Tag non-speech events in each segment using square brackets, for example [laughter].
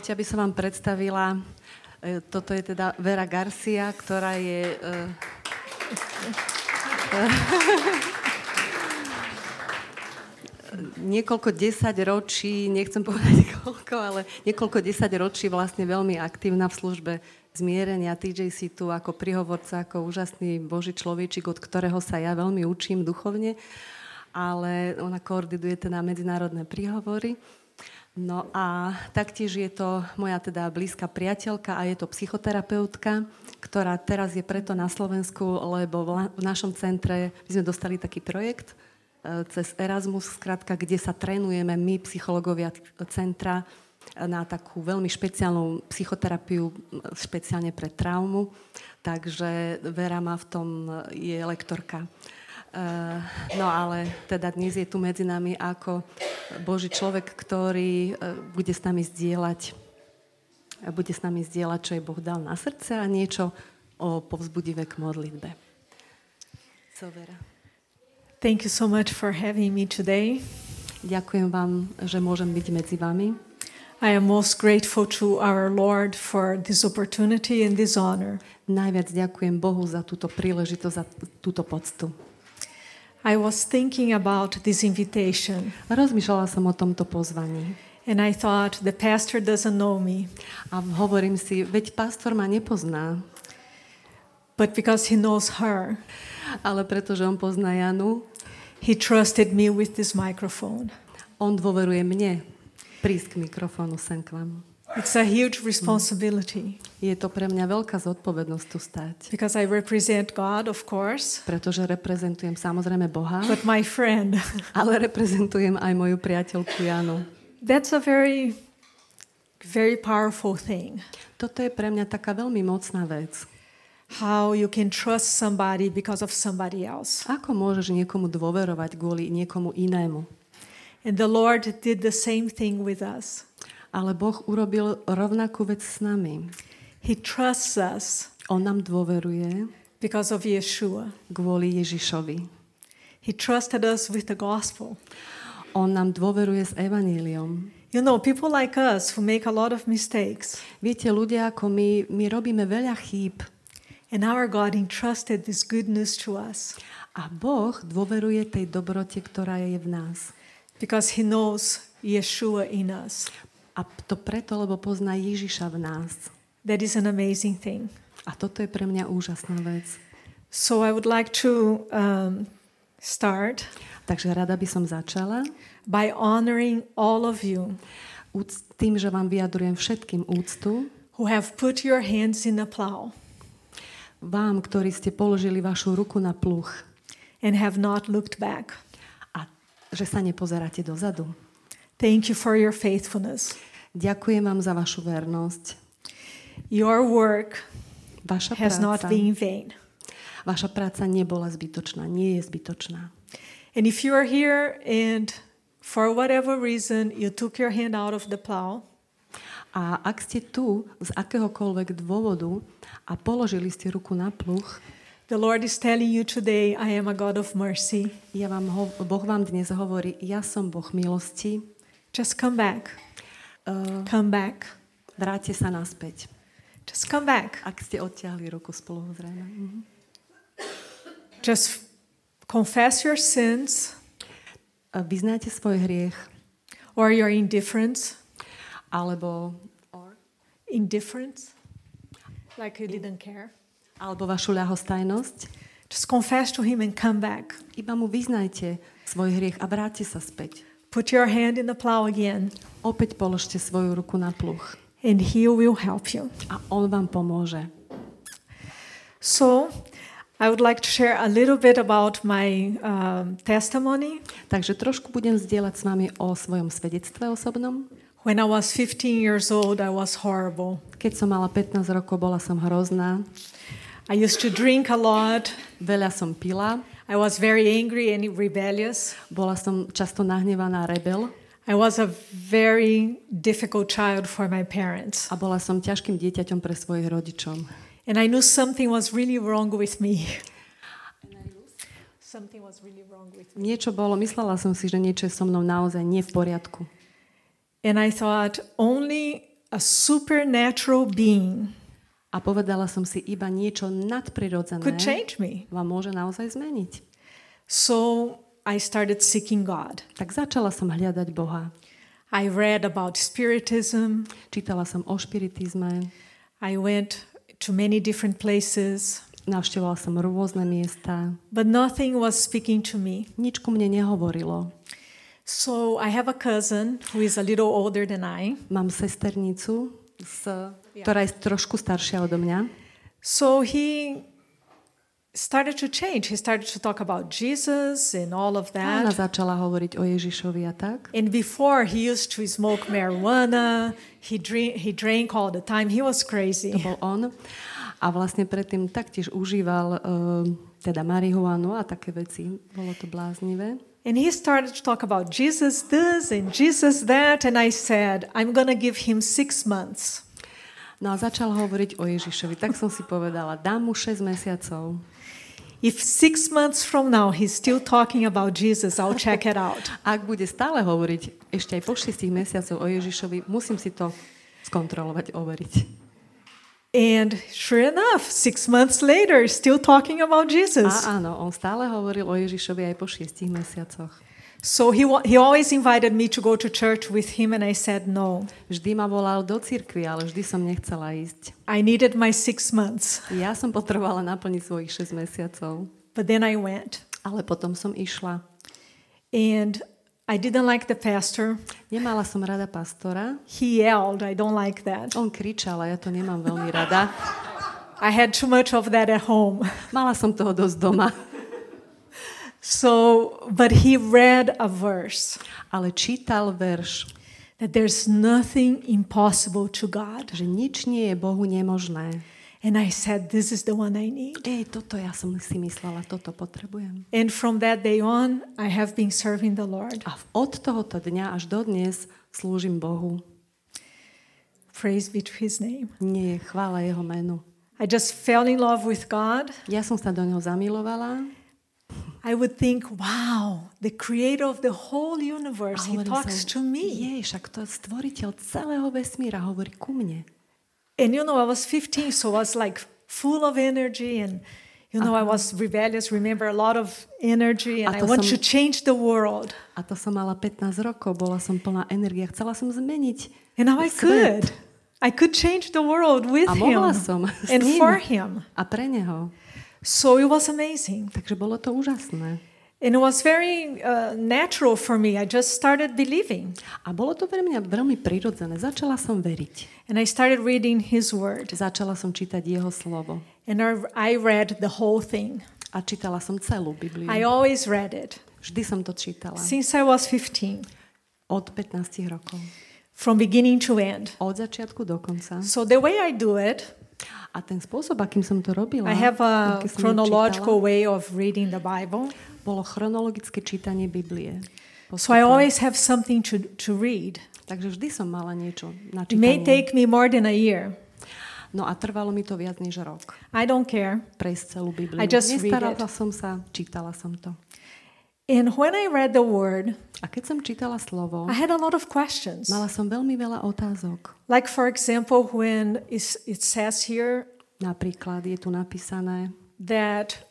Dovolte, aby som vám predstavila, e, toto je teda Vera Garcia, ktorá je... E, [laughs] niekoľko desať ročí, nechcem povedať [laughs] koľko, ale niekoľko desať ročí vlastne veľmi aktívna v službe zmierenia TJC tu ako prihovorca, ako úžasný Boží človečik, od ktorého sa ja veľmi učím duchovne, ale ona koordinuje teda medzinárodné príhovory. No a taktiež je to moja teda blízka priateľka a je to psychoterapeutka, ktorá teraz je preto na Slovensku, lebo v našom centre my sme dostali taký projekt e, cez Erasmus, skratka, kde sa trénujeme my, psychológovia centra, na takú veľmi špeciálnu psychoterapiu, špeciálne pre traumu. Takže Vera má v tom, je lektorka no ale teda dnes je tu medzi nami ako Boží človek, ktorý eh, bude s nami zdieľať bude s nami zdieľať, čo je Boh dal na srdce a niečo o povzbudivé k modlitbe. So, Vera. Thank you so much for having me today. Ďakujem vám, že môžem byť medzi vami. I am most grateful to our Lord for this opportunity and this honor. Najviac ďakujem Bohu za túto príležitosť, za túto poctu. I was thinking about this invitation. Rozmýšľala som o tomto pozvaní. And I thought, the pastor doesn't know me. A hovorím si, veď pastor ma nepozná. But because he knows her. Ale pretože on pozná Janu. He trusted me with this microphone. On dôveruje mne prísť k mikrofónu sem k vám. It's a huge responsibility. Je to pre mňa veľká zodpovednosť tu stať. Because I represent God, of course. Pretože reprezentujem samozrejme Boha. But my friend. [laughs] ale reprezentujem aj moju priateľku Janu. That's a very very powerful thing. Toto je pre mňa taká veľmi mocná vec. How you can trust somebody because of somebody else. Ako môžeš niekomu dôverovať kvôli niekomu inému? And the Lord did the same thing with us. Ale Boh urobil rovnakú vec s nami. He trusts us. On nám dôveruje. Because of Yeshua. Kvôli Ježišovi. He trusted us with the gospel. On nám dôveruje s evaníliom. You know, people like us who make a lot of mistakes. Viete, ľudia ako my, my robíme veľa chýb. And our God entrusted this good news to us. A Boh dôveruje tej dobrote, ktorá je v nás. Because he knows Yeshua in us. A to preto, lebo pozná Ježiša v nás. That is an amazing thing. A toto je pre mňa úžasná vec. So I would like to um, start Takže rada by som začala by honoring all of you tým, že vám vyjadrujem všetkým úctu who have put your hands in the plow vám, ktorí ste položili vašu ruku na pluch and have not looked back. A že sa nepozeráte dozadu. Thank you for your faithfulness. Ďakujem vám za vašu vernosť. Your work Vaša has práca, not been vain. Vaša práca nebola zbytočná, nie je zbytočná. And if you are here and for whatever reason you took your hand out of the plow, a ak ste tu z akéhokoľvek dôvodu a položili ste ruku na pluch, The Lord is telling you today, I am a God of mercy. Ja vám ho, boh vám dnes hovorí, ja som Boh milosti, Just come back. Uh, come back. Vráťte sa naspäť. Just come back. Ak ste odtiahli ruku spolu, zrejme. Mm-hmm. Just confess your sins. Vyznajte svoj hriech. Or your indifference. Alebo or? indifference. Like you didn't care. Alebo vašu ľahostajnosť. Just confess to him and come back. Iba mu vyznajte svoj hriech a vráťte sa späť. Put your hand in the plow again. Opäť položte svoju ruku na pluch. And he will help you. A on vám pomôže. So, I would like to share a little bit about my um, testimony. Takže trošku budem zdieľať s vami o svojom svedectve osobnom. When I was 15 years old, I was horrible. Keď som mala 15 rokov, bola som hrozná. I used to drink a lot. Veľa som pila. I was very angry and rebellious. Bola som často nahnevaná rebel. I was a very difficult child for my parents. A bola som ťažkým dieťaťom pre svojich rodičov. And I knew something was really wrong with me. Something was really wrong with me. Niečo bolo, myslela som si, že niečo je so mnou naozaj nie v poriadku. And I thought only a supernatural being A povedala som si, iba niečo nadprirodzené could change me. vám môže naozaj zmeniť. So I started seeking God. Tak začala som hľadať Boha. I read about spiritism. Čítala som o špiritizme, I went to many different places, navštevovala som rôzne miesta. but nothing was speaking to me. Nič ku mne nehovorilo. So I have a cousin who is a little older than I. Mám sesternicu, s, ktorá je trošku staršia odo mňa. So he started to change. He started to talk about Jesus and all of A ona that. začala hovoriť o Ježišovi a tak. And before he used to smoke marijuana, he drink, he drank all the time. He was To crazy. bol on. A vlastne predtým taktiež užíval uh, teda marihuanu a také veci. Bolo to bláznivé. And he started to talk about Jesus this and Jesus that. And I said, I'm to give him six months. No a začal hovoriť o Ježišovi. Tak som si povedala, dám mu 6 mesiacov. If six months from now he's still talking about Jesus, I'll check it out. [laughs] Ak bude stále hovoriť ešte aj po 6 mesiacoch o Ježišovi, musím si to skontrolovať, overiť. And sure enough, six months later, still talking about Jesus. A áno, on stále hovoril o Ježišovi aj po 6 mesiacoch. So he, he always invited me to go to church with him, and I said no. Vždy ma volal do cirkvi, ale vždy som nechcela ísť. I needed my six months. Ja som potrebovala naplniť svojich 6 mesiacov. But then I went. Ale potom som išla. And I didn't like the pastor. Nemala som rada pastora. He yelled. I don't like that. On kričal a ja to nemám veľmi rada. [laughs] I had too much of that at home. [laughs] Mala som toho dosť doma. So, but he read a verse Ale čítal verš, that there's nothing impossible to God. že nič nie je Bohu nemožné. And I said, This is the one I need. Ej, toto ja som si myslela, toto potrebujem. And from that day on, I have been serving the Lord. A od tohoto dňa až do dnes slúžim Bohu. Praise be to his name. Nie je chvála jeho menu. I just fell in love with God. Ja som sa do neho zamilovala I would think, wow, the creator of the whole universe, he talks to me. jej, však to je stvoriteľ celého vesmíra, hovorí ku mne. And you know, I was 15, so I was like full of energy and you know, I uh-huh. was rebellious, remember a lot of energy and I want som- to change the world. A to som mala 15 rokov, bola som plná energie, chcela som zmeniť And now I could. I could change the world with him som and for him. A pre neho. So it was amazing. Takže bolo to úžasné. And it was very uh, natural for me. I just started believing. A bolo to pre mňa veľmi prirodzené. Začala som veriť. And I started reading his word. Začala som čítať jeho slovo. And I, read the whole thing. A čítala som celú Bibliu. I always read it Vždy som to čítala. since I was 15, Od 15 rokov. from beginning to end. Od začiatku do konca. So the way I do it, A ten spôsob, akým som to robila, I have a aký som to chronological čítala, way of reading the Bible. Bolo chronologické čítanie Biblie. So I always have something to, to read. Takže vždy som mala niečo na It may čítanie. take me more than a year. No a trvalo mi to viac než rok. I don't care. Prejsť celú Bibliu. I just read Nestarala it. som sa, čítala som to. And when I read the word, A keď som čítala slovo, I had a lot of questions. mala som veľmi veľa otázok. Like, for example, when it says here Napríklad je tu napísané, that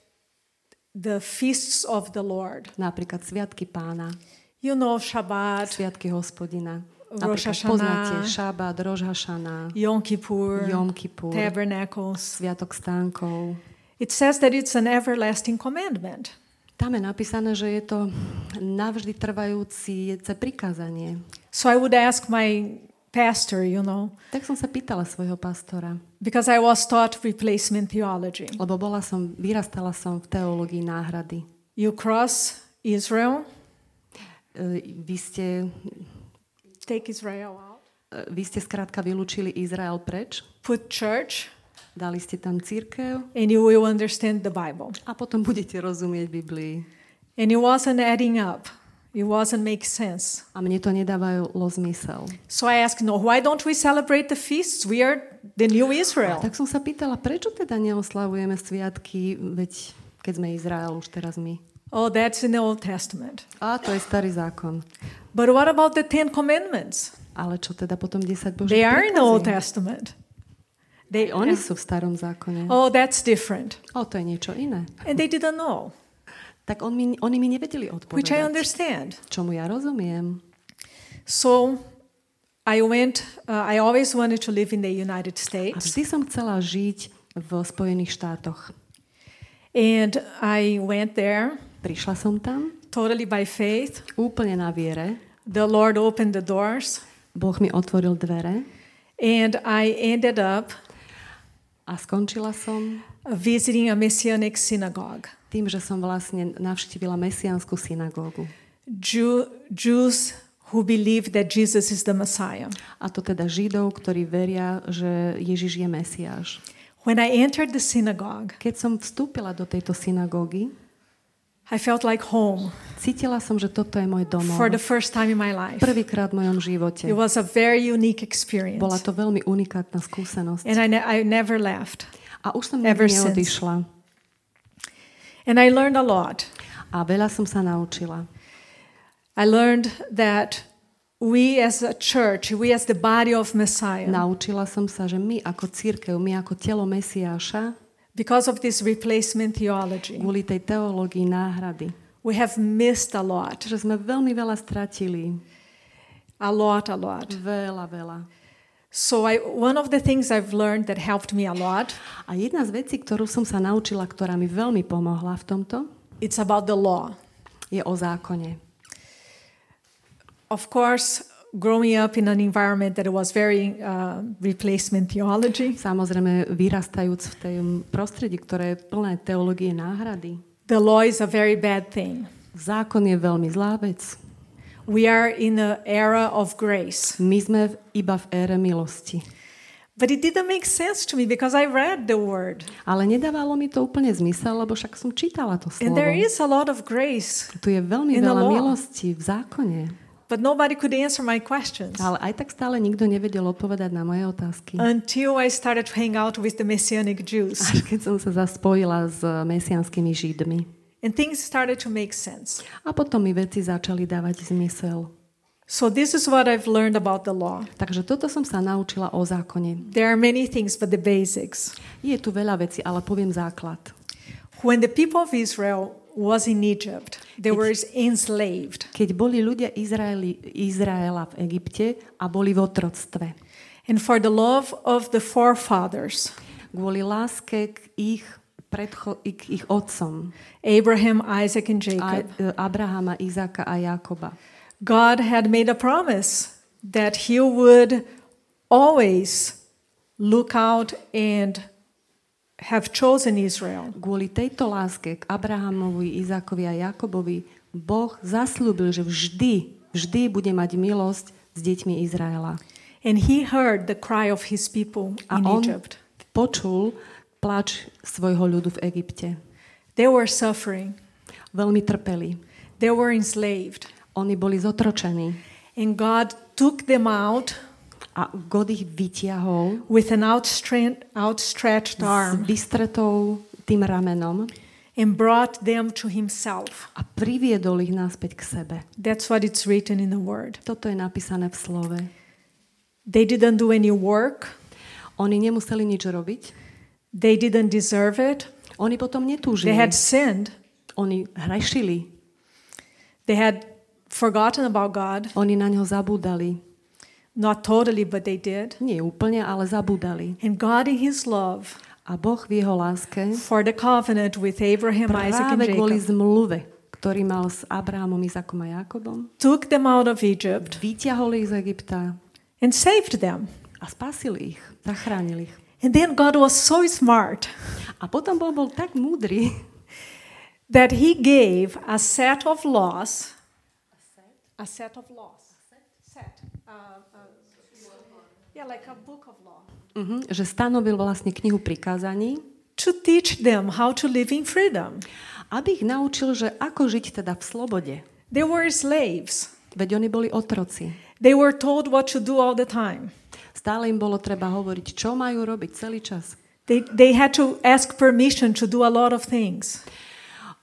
the feasts of the Lord, napríklad Sviatky pána, you know, Shabbat, Sviatky hospodina. Rosh Hashanah. poznáte Roš Hašana, Yom Kippur, Jom Kippur, Tabernacles. Sviatok stánkov. It says that it's an everlasting commandment. Tam je napísané, že je to navždy trvajúci prikázanie. So I would ask my pastor, you know, Tak som sa pýtala svojho pastora, because I was taught replacement theology. lebo bola som, vyrastala som v teológii náhrady. You cross Israel, E, Vy ste, take Israel out, e, vy ste skrátka vylúčili Izrael preč, put church, dali ste tam církev and you will understand the Bible. a potom budete rozumieť Biblii. And it wasn't adding up. It wasn't make sense. A mne to nedávalo zmysel. So I asked, no, why don't we celebrate the feasts? We are the new Israel. Tak som sa pýtala, prečo teda neoslavujeme sviatky, veď keď sme Izrael už teraz my. Oh, that's in the Old Testament. A to je starý zákon. But what about the Ten Commandments? Ale čo teda potom 10 Božích They are in the Old? Testament. They, Oni sú v starom zákone. oh, that's different. O, to je niečo iné. And they didn't know, Tak on mi, oni mi nevedeli which I odpovedať. understand. Čomu ja rozumiem. So I went, uh, I always wanted to live in the United A States. vždy som chcela žiť v Spojených štátoch. And I went there Prišla som tam totally by faith. úplne na viere. The Lord opened the doors. Boh mi otvoril dvere And I ended up a skončila som visiting a Messianic synagogue. Tým, že som vlastne navštívila mesiánsku synagógu. Jew, Jews who believe that Jesus is the Messiah. A to teda Židov, ktorí veria, že Ježiš je Mesiáš. When I entered the synagogue, Keď som vstúpila do tejto synagógy, I felt like home cítila som, že toto je môj domov. for the first time in my life. Prvýkrát v mojom živote. It was a very unique Bola experience. to veľmi unikátna skúsenosť. And I, ne- I never left. A už som nikdy since. And I learned a lot. A veľa som sa naučila. I learned that we as a church, we as the body of Messiah, Naučila som sa, že my ako církev, my ako telo Mesiáša, because of this replacement theology, kvôli tej teológii náhrady, we have missed a lot. že sme veľmi veľa stratili. A lot, a lot. Veľa, veľa. So I, one of the things I've learned that helped me a lot, A jedna z vecí, ktorú som sa naučila, ktorá mi veľmi pomohla v tomto, it's about the law. je o zákone. Of course, growing up in an environment that was very uh, replacement theology, Samozrejme, vyrastajúc v tej prostredí, ktoré je plné teológie náhrady, the law is a very bad thing. zákon je veľmi zlá vec. We are in an era of grace. My sme v- iba v ére milosti. But it didn't make sense to me because I read the word. Ale nedávalo mi to úplne zmysel, lebo však som čítala to And slovo. there is a lot of grace, Tu je veľmi the veľa milosti v zákone. but nobody could answer my questions Ale aj tak stále nikto nevedel odpovedať na moje otázky. until I started to hang out with the Messianic Jews. Až keď som sa zaspojila s mesianskými židmi. And things started to make sense. A potom mi veci začali dávať zmysel. So, this is what I've learned about the law. Takže toto som sa naučila o zákone. There are many things, but the basics. Je tu veľa vecí, ale poviem základ. When the people of Israel was in Egypt, they were enslaved. Keď boli ľudia Izraeli, Izraela v Egypte a boli v otroctve, And for the love of the forefathers, kvôli láske k ich, predcho- k ich otcom, Abraham, Isaac, and a, Jacob, e, Abrahama, Izáka a Jakoba, God had made a promise that He would always look out and have chosen Israel. Kvôli tejto láske k Abrahamovi, Izákovi a Jakobovi Boh zaslúbil, že vždy, vždy bude mať milosť s deťmi Izraela. And He heard the cry of His people A in on Egypt. počul plač svojho ľudu v Egypte. They were suffering, Veľmi trpeli. they were enslaved. Oni boli zotročení. And God took them out A God ich vytiahol with an outstre- outstretched s arm vystretou tým ramenom and brought them to Himself. a priviedol ich naspäť k sebe. That's what it's written in the Word. Toto je napísané v slove. They didn't do any work, Oni nemuseli nič robiť. They didn't deserve it. Oni potom They netúžili. had sinned, Oni hrešili. they had forgotten about God. Oni na ňo zabúdali. Not totally, but they did. Nie úplne, ale zabúdali. And God, in His love A Boh v jeho láske for the covenant with Abraham, Isaac, and práve kvôli Jacob, zmluve, ktorý mal s Abrahamom, Izakom a Jakobom, took them out of Egypt vyťahol ich z Egypta and saved them. a spasil ich, zachránil ich. And then God was so smart A potom Boh bol tak múdry, that He gave a set of laws. A set of laws. Set. Uh, uh, yeah, like a book of law. uh že stanovil vlastne knihu prikázaní, To teach them how to live in freedom. aby ich naučil, že ako žiť teda v slobode. They were slaves. Veď oni boli otroci. They were told what to do all the time. Stále im bolo treba hovoriť, čo majú robiť celý čas. They, they had to ask permission to do a lot of things.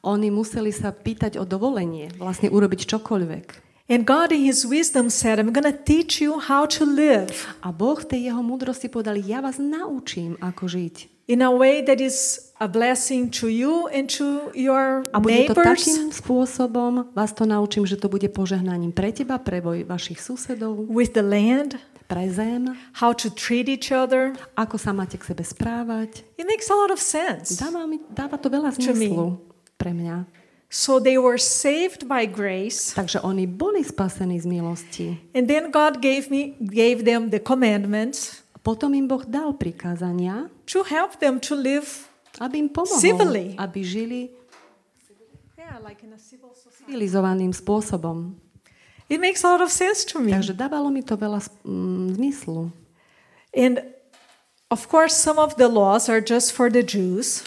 Oni museli sa pýtať o dovolenie, vlastne urobiť čokoľvek. And God in his wisdom said, I'm going to teach you how to live A Boh tej jeho múdrosti povedal, ja vás naučím, ako žiť. in a way that is a blessing to you and to your A bude to neighbors, takým spôsobom, vás to naučím, že to bude požehnaním pre teba, pre vašich susedov, with the land, pre zem, how to treat each other. ako sa máte k sebe správať. It makes a lot of sense. Dáva, mi, dáva to veľa zmyslu pre mňa. So they were saved by grace, Takže oni boli spasení z milosti. and then God gave me gave them the commandments Potom im Boh dal prikázania, to help them to live aby im pomohol, Civilly. aby žili yeah, like civilizovaným spôsobom. It makes a lot of sense to me. Takže dávalo mi to veľa mm, zmyslu. And of course some of the laws are just for the Jews.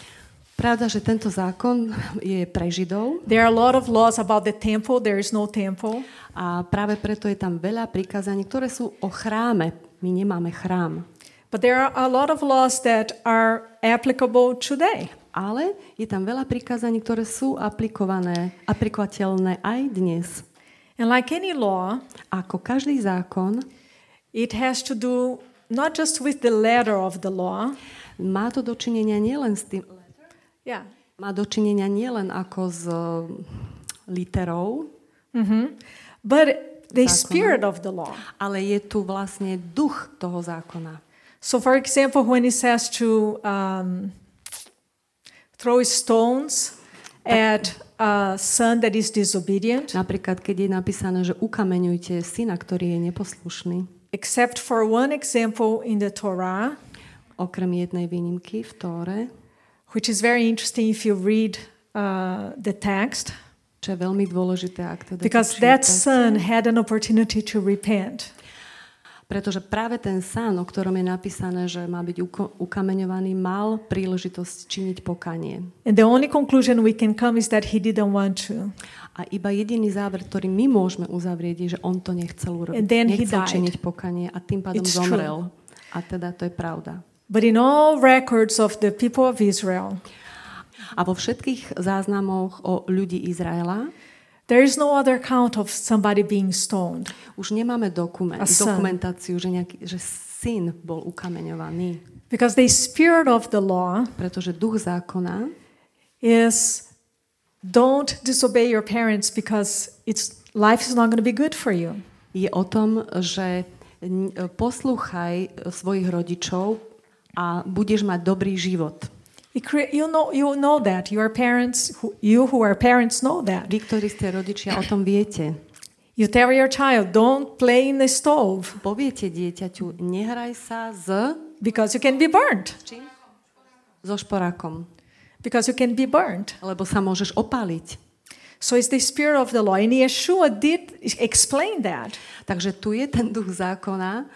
Pravda, že tento zákon je pre Židov There are a lot of laws about the temple, there is no temple. a práve preto je tam veľa prikázaní, ktoré sú o chráme. My nemáme chrám. But there are a lot of laws that are applicable today. Ale je tam veľa prikázaní, ktoré sú aplikované, aplikovateľné aj dnes. And like any law, Ako každý zákon, it has to do not just with the letter of the law. má to dočinenia nielen s tým, Yeah. má dočinenia nielen ako s e, literou, hmm But the Zákona. spirit of the law. ale je tu vlastne duch toho zákona. So, for example, when it says to um, throw stones at a son that is disobedient, Napríklad, keď je napísané, že ukameňujte syna, ktorý je neposlušný, except for one example in the Torah, okrem jednej výnimky v Tóre, which is very interesting if you read uh, the text, čo je veľmi dôležité, ak teda because that son had an opportunity to repent. Pretože práve ten sán, o ktorom je napísané, že má byť ukameňovaný, mal príležitosť činiť pokanie. And the only conclusion we can come is that he didn't want to. A iba jediný záver, ktorý my môžeme uzavrieť, je, že on to nechcel urobiť. And then he nechcel died. činiť pokanie a tým pádom It's zomrel. A teda to je pravda. But in all records of the people of Israel, A vo všetkých záznamoch o ľudí Izraela there is no other account of somebody being stoned. už nemáme dokument, dokumentáciu, že, nejaký, že syn bol ukameňovaný. Because the spirit of the law Pretože duch zákona is don't disobey your parents because it's life is not going to be good for you. je o tom, že n- poslúchaj svojich rodičov a budeš mať dobrý život. You know you know that your parents who, you who are parents know that. Vy, ktorí ste rodičia, o tom viete. You tell your child don't play in the stove Poviete dieťaťu, nehraj sa s, because you can be burnt. so šporákom, Because you can be burnt. lebo sa môžeš opáliť. So it's the spirit of the law. And Yeshua did explain that. Takže tu je ten duch zákona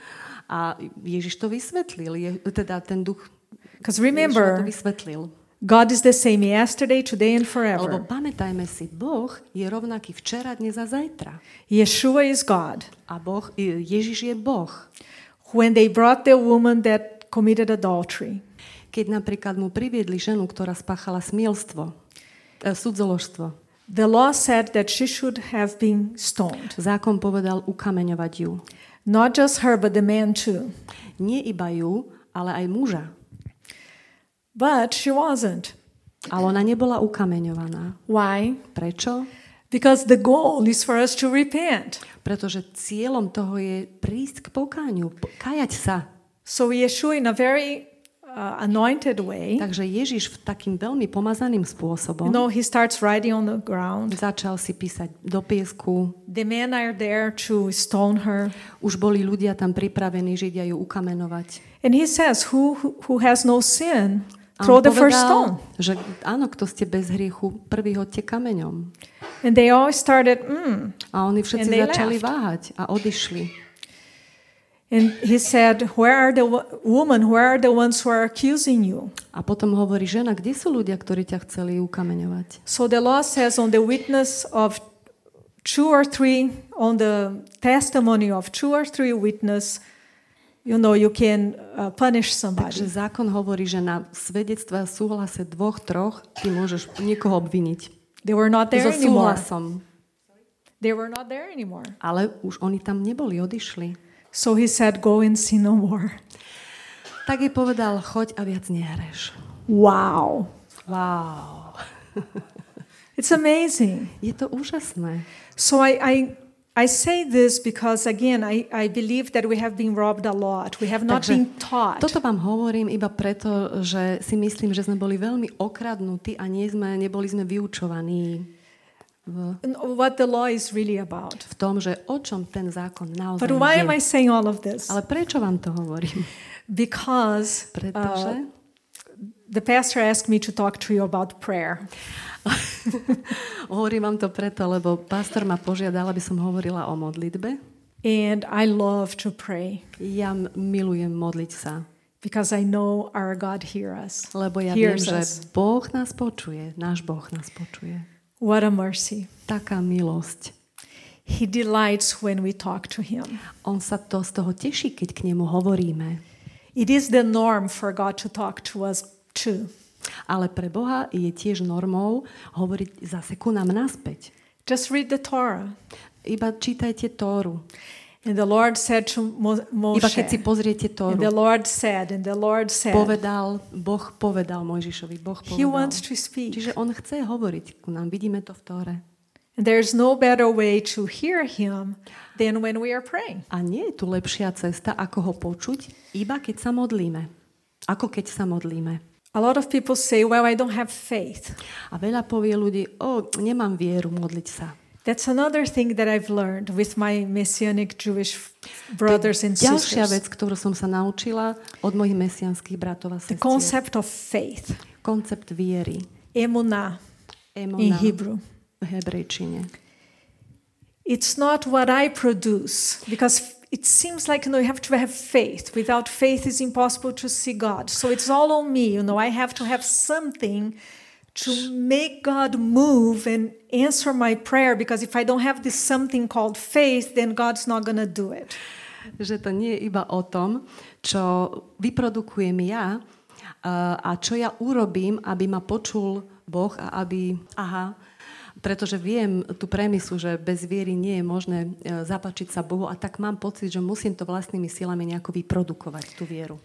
a Ježiš to vysvetlil. Je, teda ten duch Because remember. God is the same yesterday, today, and Lebo forever. pamätajme si, Boh je rovnaký včera, dnes a zajtra. Yeshua is God. A boh, Ježiš je Boh. When they brought the woman that committed adultery, Keď napríklad mu priviedli ženu, ktorá spáchala smielstvo, e, sudzoložstvo, the law said that she should have been stoned. zákon povedal ukameňovať ju. Not just her, but the man too. Nie iba ju, ale aj muža. But she wasn't. Ale ona nebola ukameňovaná. Why? Prečo? Because the goal is for us to repent. Pretože cieľom toho je prísť k pokániu, po- kajať sa. So Yeshua, in a very uh, anointed way, Takže Ježiš v takým veľmi pomazaným you spôsobom know, he starts writing on the ground. začal si písať do piesku. The men are there to stone her. Už boli ľudia tam pripravení Židia ju ukamenovať. And he says, Who, who, has no sin, throw the first stone. že áno, kto ste bez hriechu, prvý hoďte kameňom. And they all started, mm. A oni všetci začali left. váhať a odišli. And he said, Where are the wo- women? Where are the ones who are accusing you? A potom hovorí žena, kde sú ľudia, ktorí ťa chceli ukameňovať? So the law says, on the witness of two or three, on the testimony of two or three witness, you know, you can uh, punish Takže somebody. zákon hovorí, že na svedectve a súhlase dvoch, troch ty môžeš niekoho obviniť. They were not there So anymore. súhlasom. They were not there anymore. Ale už oni tam neboli, odišli. So he said, Go and sin no more. Tak jej povedal, choď a viac nehreš. Wow. Wow. It's amazing. Je to úžasné. So I, I, I say this because, again, I, I believe that we have been robbed a lot. We have not Takže been taught. Toto vám hovorím iba preto, že si myslím, že sme boli veľmi okradnutí a nie sme, neboli sme vyučovaní v, what the law is really about. v tom, že o čom ten zákon naozaj But why am je. I saying all of this? Ale prečo vám to hovorím? Because Pretože uh, the pastor asked me to talk to you about prayer. [laughs] hovorím vám to preto, lebo pastor ma požiadal, aby som hovorila o modlitbe. And I love to pray Ja milujem modliť sa, because I know our God hears us. lebo ja viem, že. Boh nás počuje, náš Boh nás počuje. What a mercy. Taká milosť. He delights when we talk to him. On sa to z toho teší, keď k nemu hovoríme. It is the norm for God to talk to us too. Ale pre Boha je tiež normou hovoriť zase ku nám naspäť. Just read the Torah. Iba čítajte Tóru. And the Lord said to Mo- Iba keď si Moshe, pozriete and the Tóru, Lord said, and the Lord said, povedal, Boh povedal Mojžišovi, Boh He wants povedal. to speak. Čiže on chce hovoriť ku nám, vidíme to v Tóre. And there's no better way to hear him than when we are praying. A nie je tu lepšia cesta, ako ho počuť, iba keď sa modlíme. Ako keď sa modlíme. A lot of people say, Well, I don't have faith. A veľa povie ľudí, o, nemám vieru modliť sa. That's another thing that I've learned with my Messianic Jewish brothers and Ďalšia sisters. vec, ktorú som sa naučila od mojich mesianských bratov a The sestier. concept of faith, Koncept viery. emunah in Emona Hebrew. v hebrejčine. It's not what I produce because it seems like you know you have to have faith. Without faith, it's impossible to see God. So it's all on me. You know, I have to have something to make God move and answer my prayer because if I don't have this something called faith, then God's not going to do it. Že to nie je iba o tom, čo vyprodukujem ja a čo ja urobím, aby ma počul Boh a aby... Aha, pretože viem tú premisu, že bez viery nie je možné e, zapačiť sa Bohu a tak mám pocit, že musím to vlastnými silami nejako vyprodukovať, tú vieru.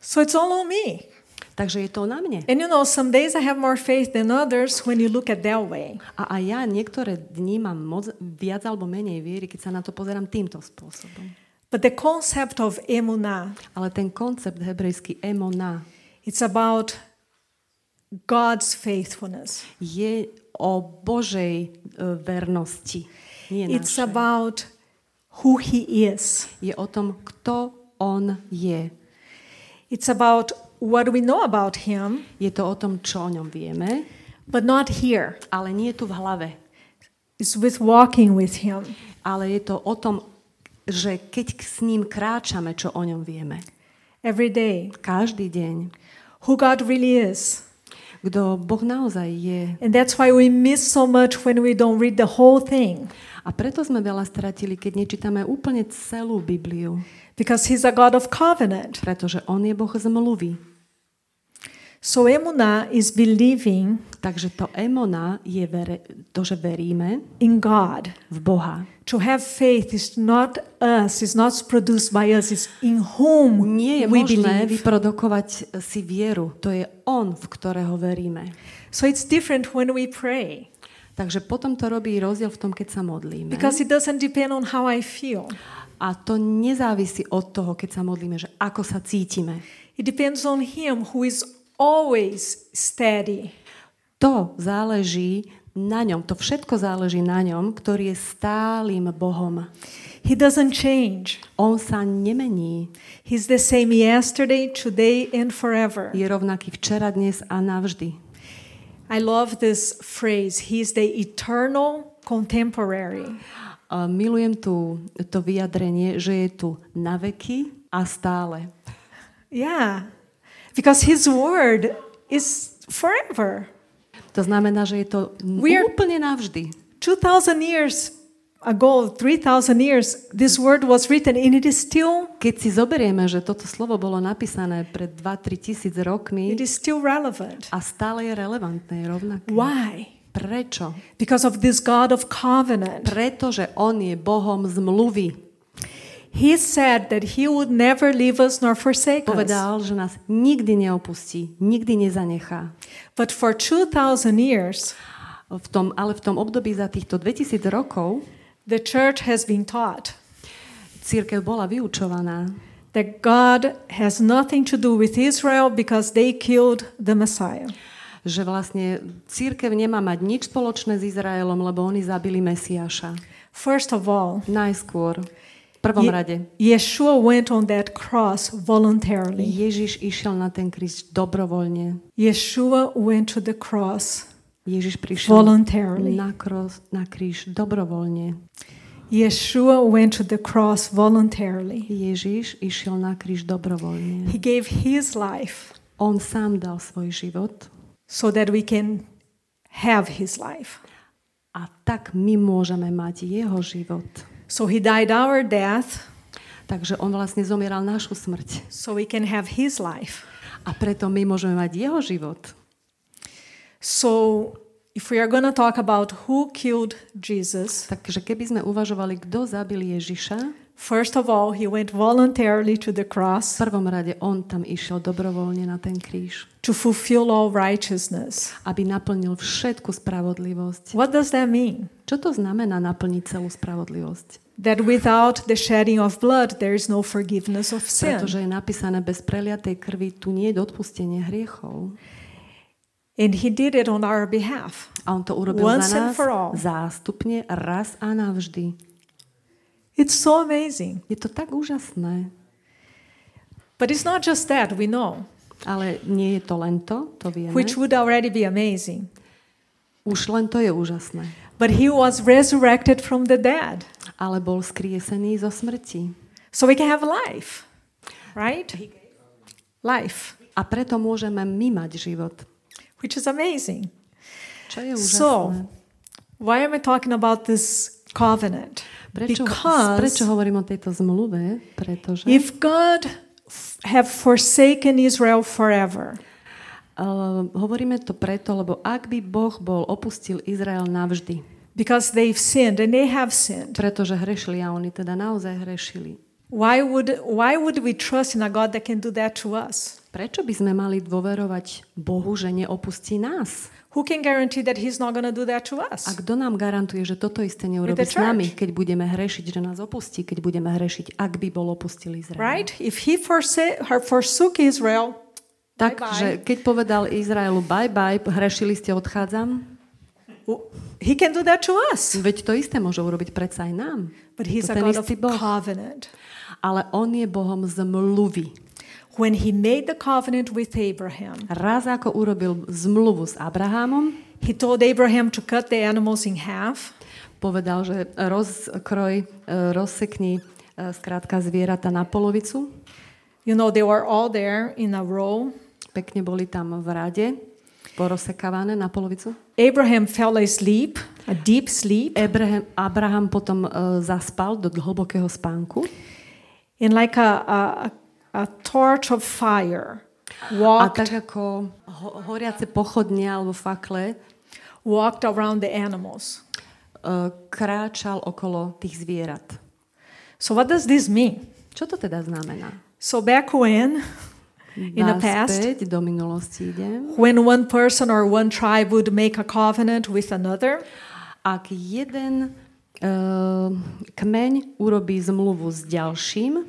So it's all on me. Takže je to na mne. And you know, some days I have more faith than others when you look at that way. A aj ja niektoré dni mám moc, viac alebo menej viery, keď sa na to pozerám týmto spôsobom. But the concept of emunah, Ale ten koncept hebrejský emona it's about God's faithfulness. je o Božej e, vernosti. Nie It's našej. about who He is. Je o tom, kto On je. It's about what we know about Him, Je to o tom, čo o ňom vieme, but not here. ale nie tu v hlave. It's with walking with Him. Ale je to o tom, že keď s ním kráčame, čo o ňom vieme. Every day. Každý deň. Who God really is. Kto Boh naozaj je. And that's why we miss so much when we don't read the whole thing. A preto sme veľa stratili, keď nečítame úplne celú Bibliu. Because He's a God of covenant. Pretože On je Boh zmluvy. So emunah is believing Takže to emona je vere, to, že veríme in God. v Boha. To have faith is not us, it's not produced by us, it's in whom Nie je we možné believe. vyprodukovať si vieru. To je On, v ktorého veríme. So it's different when we pray Takže potom to robí rozdiel v tom, keď sa modlíme. because it doesn't depend on how I feel. A to nezávisí od toho, keď sa modlíme, že ako sa cítime. It depends on Him who is always steady. To záleží na ňom, to všetko záleží na ňom, ktorý je stálym Bohom. He doesn't change. On sa nemení. He's the same yesterday, today, and forever. Je rovnaký včera, dnes a navždy. I love this phrase. He's the eternal contemporary. A milujem tu to vyjadrenie, že je tu na veky a stále. Yeah, because His word is forever. To znamená, že je to We're- úplne navždy. 2,000 years ago, 3,000 years, this word was written and it is still Keď si zoberieme, že toto slovo bolo napísané pred 2-3 tisíc rokmi it is still relevant. a stále je relevantné, je rovnaké. Why? Prečo? Because of this God of covenant. Pretože On je Bohom zmluvy. He said that he would never leave us nor forsake us. Povedal, že nás nikdy neopustí, nikdy nezanechá. But for 2000 years, V tom, ale v tom období za týchto 2000 rokov the church has been taught církev bola vyučovaná, that God has nothing to do with Israel because they killed the Messiah. že vlastne církev nemá mať nič spoločné s Izraelom, lebo oni zabili Mesiáša. First of all, Najskôr, prvom Ye- rade, Yeshua went on that cross voluntarily. Ježiš išiel na ten kríž dobrovoľne. Yeshua went to the cross Ježiš prišiel voluntarily. na, kros, na kríž dobrovoľne. Yeshua went to the cross voluntarily. Ježiš išiel na kríž dobrovoľne. He gave his life On sám dal svoj život so that we can have his life. a tak my môžeme mať jeho život. So he died our death Takže on vlastne zomieral našu smrť. so we can have his life. A preto my môžeme mať jeho život. So if we are going to talk about who killed Jesus, Takže keby sme uvažovali, kto zabil Ježiša, first of all, he went voluntarily to the v cross prvom rade on tam išiel dobrovoľne na ten kríž, to fulfill all righteousness. aby naplnil všetku spravodlivosť. What does that mean? Čo to znamená naplniť celú spravodlivosť? That without the shedding of blood, there is no forgiveness of sin. Pretože je napísané, bez preliatej krvi tu nie je odpustenie hriechov. And he did it on our behalf. A on to urobil Once za and nás for all. zástupne raz a navždy. It's so amazing. Je to tak úžasné. But it's not just that, we know, Ale nie je to len to, to vieme. which would already be amazing. Už len to je úžasné. But he was resurrected from the dead. Ale bol skriesený zo smrti. So we can have life, right? Life, A preto môžeme my mať život. which is amazing. Čo je So, why am I talking about this covenant? Prečo, Because prečo hovorím o tejto zmluve? Pretože if God have forsaken Israel forever, uh, hovoríme to preto, lebo ak by Boh bol opustil Izrael navždy, because they've sinned and they have sinned, pretože hrešili a oni teda naozaj hrešili, why would why would we trust in a God that can do that to us? Prečo by sme mali dôverovať Bohu, že neopustí nás? Who can guarantee that He's not going to do that to us? A kto nám garantuje, že toto isté neurobi s nami, keď budeme hrešiť, že nás opustí, keď budeme hrešiť, ak by bol opustil Izrael? Right? If He forsook Israel, Takže keď povedal Izraelu bye bye, hrešili ste, odchádzam, He can do that to us. veď to isté môže urobiť predsa aj nám. But He's To a God of covenant. Ale on je Bohom zmluvy. When He made the covenant with Abraham, Raz ako urobil zmluvu s Abrahamom, He told Abraham to cut the animals in half. povedal, že rozkroj, e, rozsekni e, skrátka zvieratá na polovicu. You know, they were all there in a row. Pekne boli tam v rade, porozsekávané na polovicu. Abraham fell asleep, a deep sleep, Abraham, Abraham potom e, zaspal do hlbokého spánku and like a, a, a torch of fire a walked, tak ako ho- horiace pochodne alebo fakle walked around the animals. e, kráčal okolo tých zvierat. So, what does this mean? Čo to teda znamená? So, back when, in the past, do minulosti idem. when one person or one tribe would make a covenant with another, Ak jeden uh, kmeň urobí zmluvu s ďalším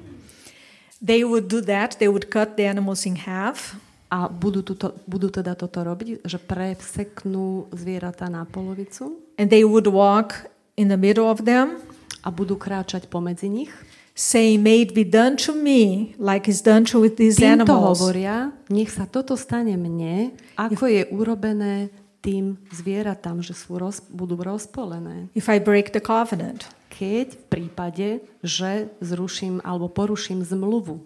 they would do that. They would cut the animals in half. a budú, tuto, budú teda toto robiť, že preseknú zvieratá na polovicu And they would walk in the middle of them, a budú kráčať pomedzi nich. saying, May it be done to me like it's done to with these Týmto animals. hovoria, nech sa toto stane mne, ako je urobené tým zvieratám, že sú roz, budú rozpolené. If I break the covenant. Keď v prípade, že zruším alebo poruším zmluvu.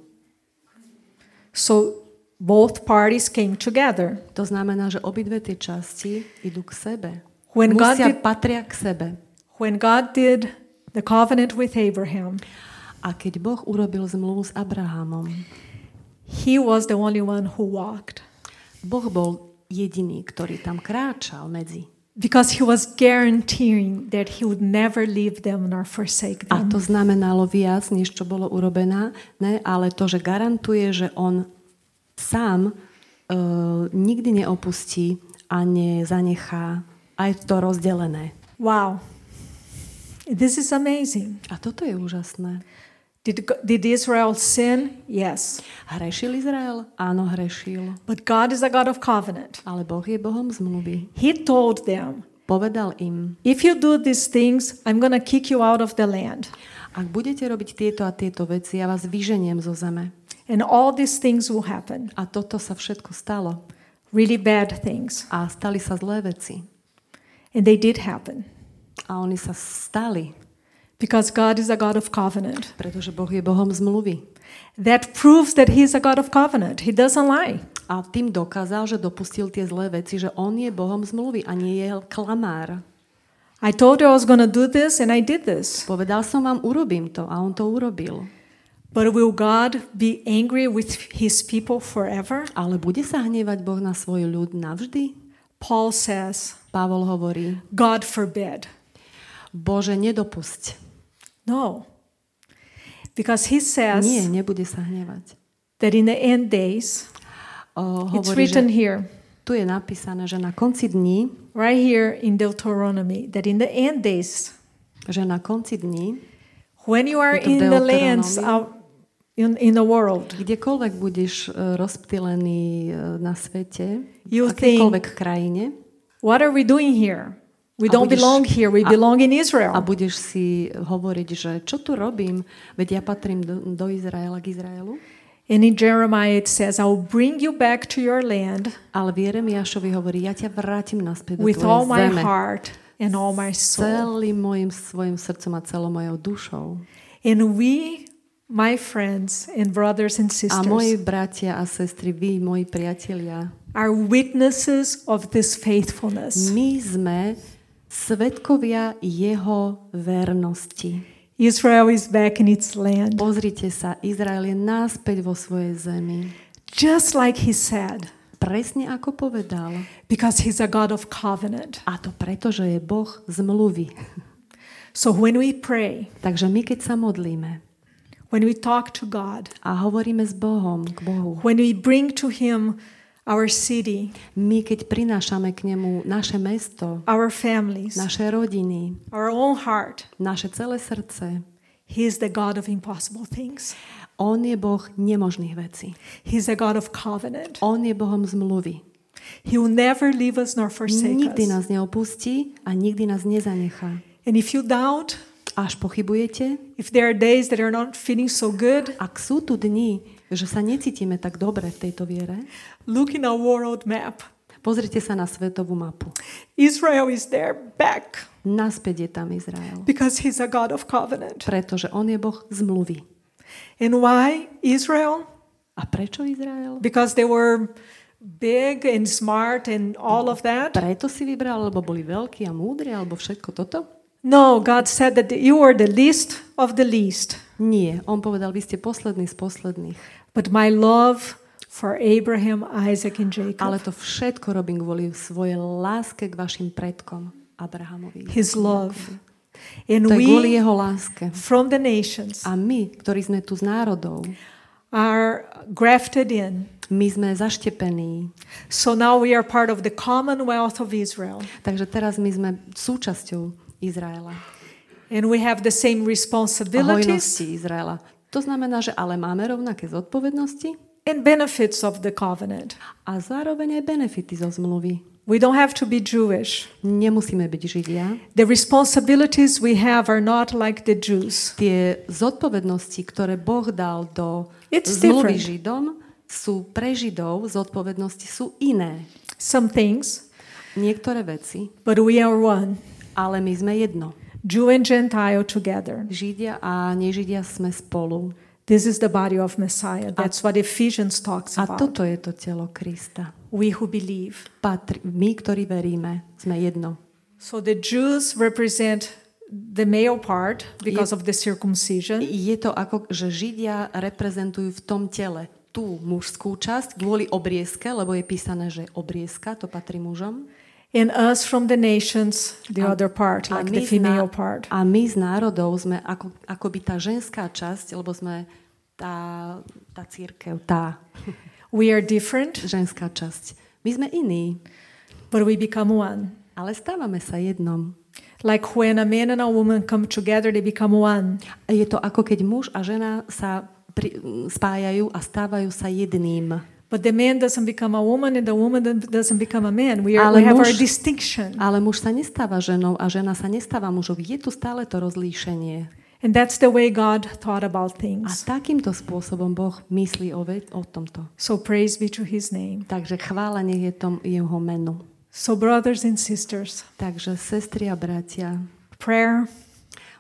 So both parties came together. To znamená, že obidve tie časti idú k sebe. When God Musia, did- patria k sebe. When God did the covenant with Abraham, A keď Boh urobil zmluvu s Abrahamom, he was the only one who walked. Boh bol jediný, ktorý tam kráčal medzi. Because he was guaranteeing that he would never leave them nor forsake A them. to znamenalo viac, než čo bolo urobené, ne? ale to, že garantuje, že on sám uh, nikdy neopustí a nezanechá aj to rozdelené. Wow. This is amazing. A toto je úžasné. Did, did Israel sin? Yes. Hrešil Izrael? Áno, hrešil. But God is a God of covenant. Ale Boh je Bohom zmluvy. He told them, Povedal im, if you do these things, I'm going to kick you out of the land. ak budete robiť tieto a tieto veci, ja vás vyženiem zo zeme. And all these things will happen. A toto sa všetko stalo. Really bad things. A stali sa zlé veci. And they did happen. A oni sa stali, Because God is a God of covenant. pretože Boh je Bohom zmluvy. That proves that He's a God of covenant. He doesn't lie. A tým dokázal, že dopustil tie zlé veci, že on je Bohom zmluvy a nie je klamár. I told you I was going to do this, and I did this. Povedal som vám, urobím to a on to urobil. But will God be angry with His people forever? Ale bude sa hnevať Boh na svoj ľud navždy? Paul says, Pavol hovorí, God forbid. Bože, nedopusť. No. Because He says Nie, nebude sa hnevať. that in the end days, O, it's hovorí, written že here, tu je napísané, že na konci dní, right here in Deuteronomy, that in the end days, že na konci dní, when you are in the lands out in, in the world, kdekoľvek budeš e, rozptýlený e, na svete, You v akejkoľvek krajine, what are we doing here? We A don't budeš- belong here, we a- belong in a Israel. budeš si hovoriť, že čo tu robím, veď ja patrím do, do Izraela, k Izraelu. And in Jeremiah it says, I will bring you back to your land Ale v Jeremiášovi hovorí, ja ťa vrátim naspäť do with all my zeme. heart and all my soul. Celým mojim svojim srdcom a celou mojou dušou. And we, my friends and brothers and A moji sisters, bratia a sestry, vy, moji priatelia, are witnesses of this faithfulness. my sme svetkovia jeho vernosti. Israel is back in its land, Pozrite sa, Izrael je náspäť vo svojej zemi. just like he said, Presne ako povedal. because he's a God of covenant. A to preto, že je Boh zmluvy. So when we pray, Takže my, keď sa modlíme when we talk to God, a hovoríme s Bohom, k Bohu, when we bring to him our city, my, keď prinášame k nemu naše mesto, our families, naše rodiny, our own heart, naše celé srdce, he is the God of impossible things. On je Boh nemožných vecí. He's a God of covenant. On je Bohom zmluvy. He will never leave us nor forsake Nikdy us. nás neopustí a nikdy nás nezanechá. And if you doubt, Až pochybujete, if there are days that are not feeling so good, ak sú tu dni, že sa necítime tak dobre v tejto viere, look in our world map. pozrite sa na svetovú mapu. Israel is there back Naspäť je tam Izrael. because he's a God of covenant. Pretože on je Boh zmluvy. And why Israel? A prečo Izrael? Because they were big and smart and all of that? Preto si vybral, lebo boli veľkí a múdri, alebo všetko toto? No, God said that you are the least of the least. Nie. On povedal, vy ste poslední z posledných. But my love for Abraham, Isaac, and Ale Jacob, to všetko robím kvôli svojej láske k vašim predkom. Abrahamovi. his love. And To je kvôli jeho láske. from the nations A my, ktorí sme tu z národov, are grafted in. my sme zaštepení. So now we are part of the commonwealth of Israel. Takže teraz my sme súčasťou Izraela. And we have the same responsibilities Izraela. To znamená, že ale máme rovnaké zodpovednosti and benefits of the covenant. a zároveň aj benefity zo zmluvy. We don't have to be Jewish. Nemusíme byť Židia. The responsibilities we have are not like the Jews. Tie zodpovednosti, ktoré Boh dal do It's zmluvy different. Židom, sú pre Židov, zodpovednosti sú iné. Some things, Niektoré veci, but we are one. ale my sme jedno. Jew and Gentile together. Židia a nežidia sme spolu. This is the body of Messiah. That's what Ephesians talks A about. toto je to telo Krista. We who believe. Patri, my, ktorí veríme, sme jedno. So the Jews represent the male part because of the circumcision. Je to ako, že Židia reprezentujú v tom tele tú mužskú časť kvôli obriezke, lebo je písané, že obriezka, to patrí mužom. And us from the nations, the A- other part, like the female part. A my z národov sme ako, akoby tá ženská časť, lebo sme tá, tá církev, tá We are different, [laughs] ženská časť. My sme iní, but we become one. ale stávame sa jednom. Like when a man and a woman come together, they become one. Je to ako keď muž a žena sa pri, spájajú a stávajú sa jedným. But the man doesn't become a woman and the woman doesn't become a man. We, are, Ale we have our muž- distinction. Ale muž sa nestáva ženou a žena sa nestáva mužom. Je tu stále to rozlíšenie. And that's the way God thought about A things. takýmto spôsobom Boh myslí o, ve- o tomto. So praise be to his name. Takže chvála nech je tom jeho menu. So, brothers and sisters, Takže sestri a bratia, prayer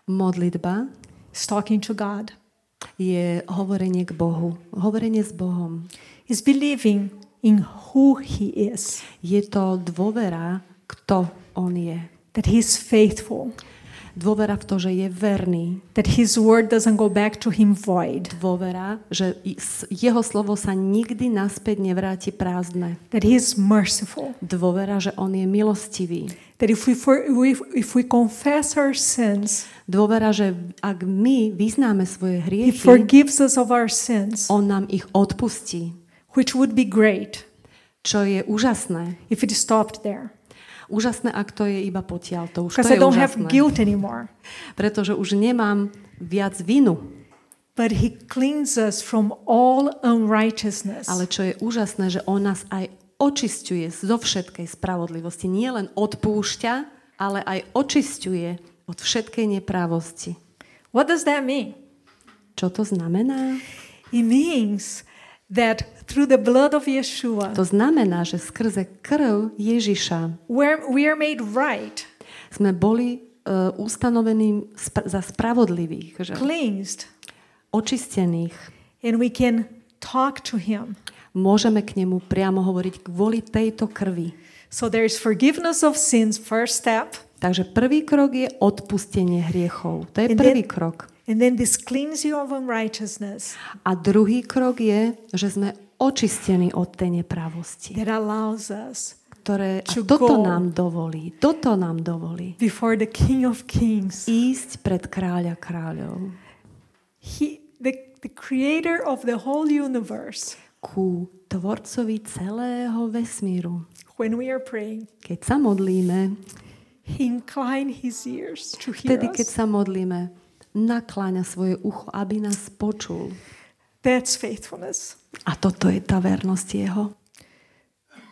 modlitba is talking to God, je hovorenie k Bohu. Hovorenie s Bohom. Is believing in who he is, Je to dôvera, kto on je. that he's faithful, Dôvera v to, že je verný. that his word doesn't go back to him void, Dôvera, že jeho slovo sa nikdy naspäť nevráti prázdne. that he is merciful, Dôvera, že on je milostivý. that if we, for, if, if we confess our sins, Dôvera, že ak my vyznáme svoje he hriechy, forgives us of our sins, on nám ich odpustí. Which would be great Čo je úžasné. if it stopped there. Úžasné, ak to je iba potiaľ. To už Because to I je don't have úžasné. guilt anymore. Pretože už nemám viac vinu. But he cleans us from all unrighteousness. Ale čo je úžasné, že on nás aj očisťuje zo všetkej spravodlivosti. Nie len odpúšťa, ale aj očisťuje od všetkej neprávosti. What does that mean? Čo to znamená? It means that through the blood of Yeshua, To znamená, že skrze krv Ježiša we're, we are made right, sme boli uh, ustanovení spra- za spravodlivých, že? cleansed, očistených. and we can talk to him. Môžeme k nemu priamo hovoriť kvôli tejto krvi. So there is forgiveness of sins, first step, Takže prvý krok je odpustenie hriechov. To je And prvý then- krok. and then this cleansing of unrighteousness A druhý krok je, že sme očistení od tej neprávosti. that allows us Ktoré, a To toto nám dovolí, toto nám dovolí before the King of Kings, ísť pred kráľa kráľov he, the, the creator of the whole universe. ku tvorcovi celého vesmíru. When we are praying, Keď sa modlíme, he incline his ears to hear vtedy, keď sa modlíme, nakláňa svoje ucho, aby nás počul. That's faithfulness. A toto je tá vernosť jeho.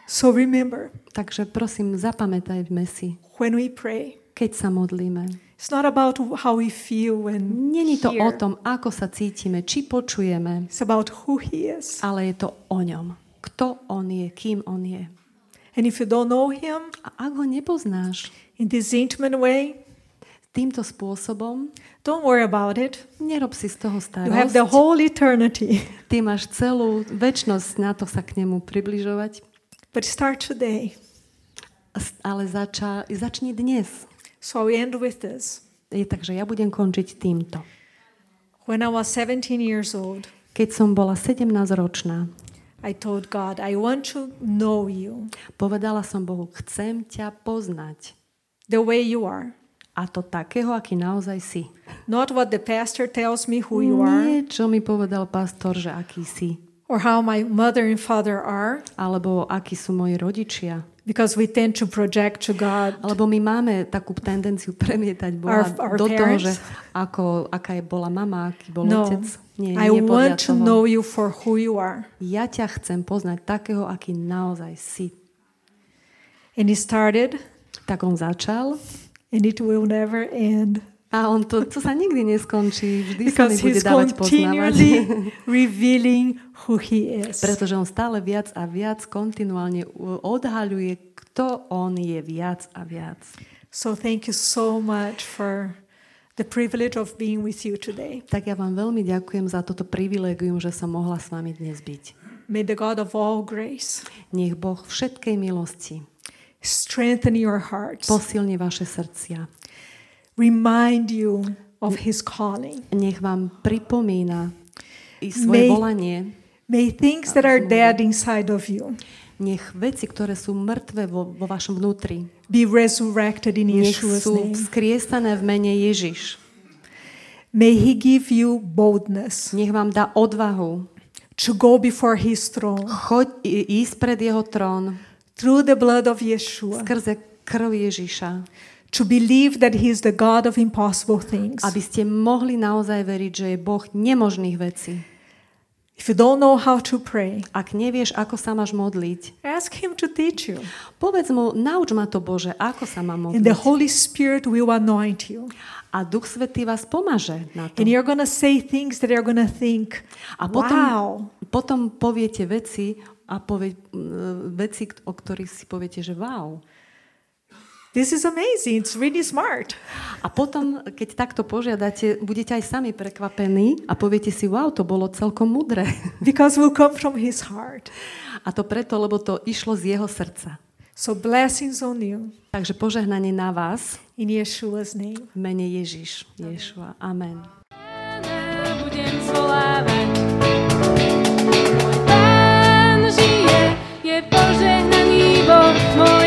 So remember, Takže prosím, zapamätajme si, when we pray, keď sa modlíme. it's not about how we feel when Není to o hear. tom, ako sa cítime, či počujeme, It's about who he is. ale je to o ňom. Kto on je, kým on je. And if you don't know him A ak ho nepoznáš in this intimate way, týmto spôsobom, don't worry about it. nerob si z toho You have the starosť. whole eternity. [laughs] Ty máš celú väčnosť na to sa k nemu približovať, But start today. Ale zača, začni dnes. So I end with this. Je, takže ja budem končiť týmto. When I was 17 years old, Keď som bola 17-ročná, I told God, I want to know you povedala som Bohu, chcem ťa poznať. the way you are. A to takého, aký naozaj si. Not what the pastor tells me who you are Nie, čo mi povedal pastor, že aký si. or how my mother and father are, Alebo akí sú moji rodičia. because we tend to project to God Alebo my máme takú tendenciu premietať Boha Our- our do toho, parents? že ako, aká je bola mama, aký bol No. otec. Nie, I nie want to toho. know you for who you are. Ja ťa chcem poznať takého, aký naozaj si. And he started, Tak on začal and it will never end. a on to, to sa nikdy neskončí. Vždy sa mi bude dávať poznávať. [laughs] revealing who he is. Pretože on stále viac a viac kontinuálne odhaľuje, kto on je viac a viac. So thank you so much for the privilege of being with you today. Tak ja vám veľmi ďakujem za toto privilégium, že som mohla s vami dnes byť. May the God of all grace Nech Boh všetkej milosti strengthen your hearts, posilni vaše srdcia. remind you of his calling. Nech vám pripomína i May- svoje volanie. May things that are dead inside of you Nech veci, ktoré sú mŕtve vo, vo vašom vnútri, be resurrected in nech Yeshua's sú name. v mene Ježiš. May He give you boldness Nech vám dá odvahu to go before His throne choď, ísť pred jeho trón through the blood of Yeshua skrze krv Ježiša, to believe that He is the God of impossible things. aby ste mohli naozaj veriť, že je Boh nemožných vecí. If you don't know how to pray, Ak nevieš, ako sa máš modliť, ask Him to teach you. povedz mu, nauč ma to Bože, ako sa mám And the modliť. Holy Spirit will anoint you. A Duch Svetý vás pomaže na to. And you're to say things that you're to think, A potom, wow, potom poviete veci a povie, m, veci, o ktorých si poviete, že wow. this is amazing. It's really smart. A potom, keď takto požiadate, budete aj sami prekvapení a poviete si, wow, to bolo celkom mudré. [laughs] Because it will come from His heart. A to preto, lebo to išlo z jeho srdca. So blessings on you Takže požehnanie na vás in Yeshua's name. v mene Ježiš. Ješua. Amen. Budem zvolávať more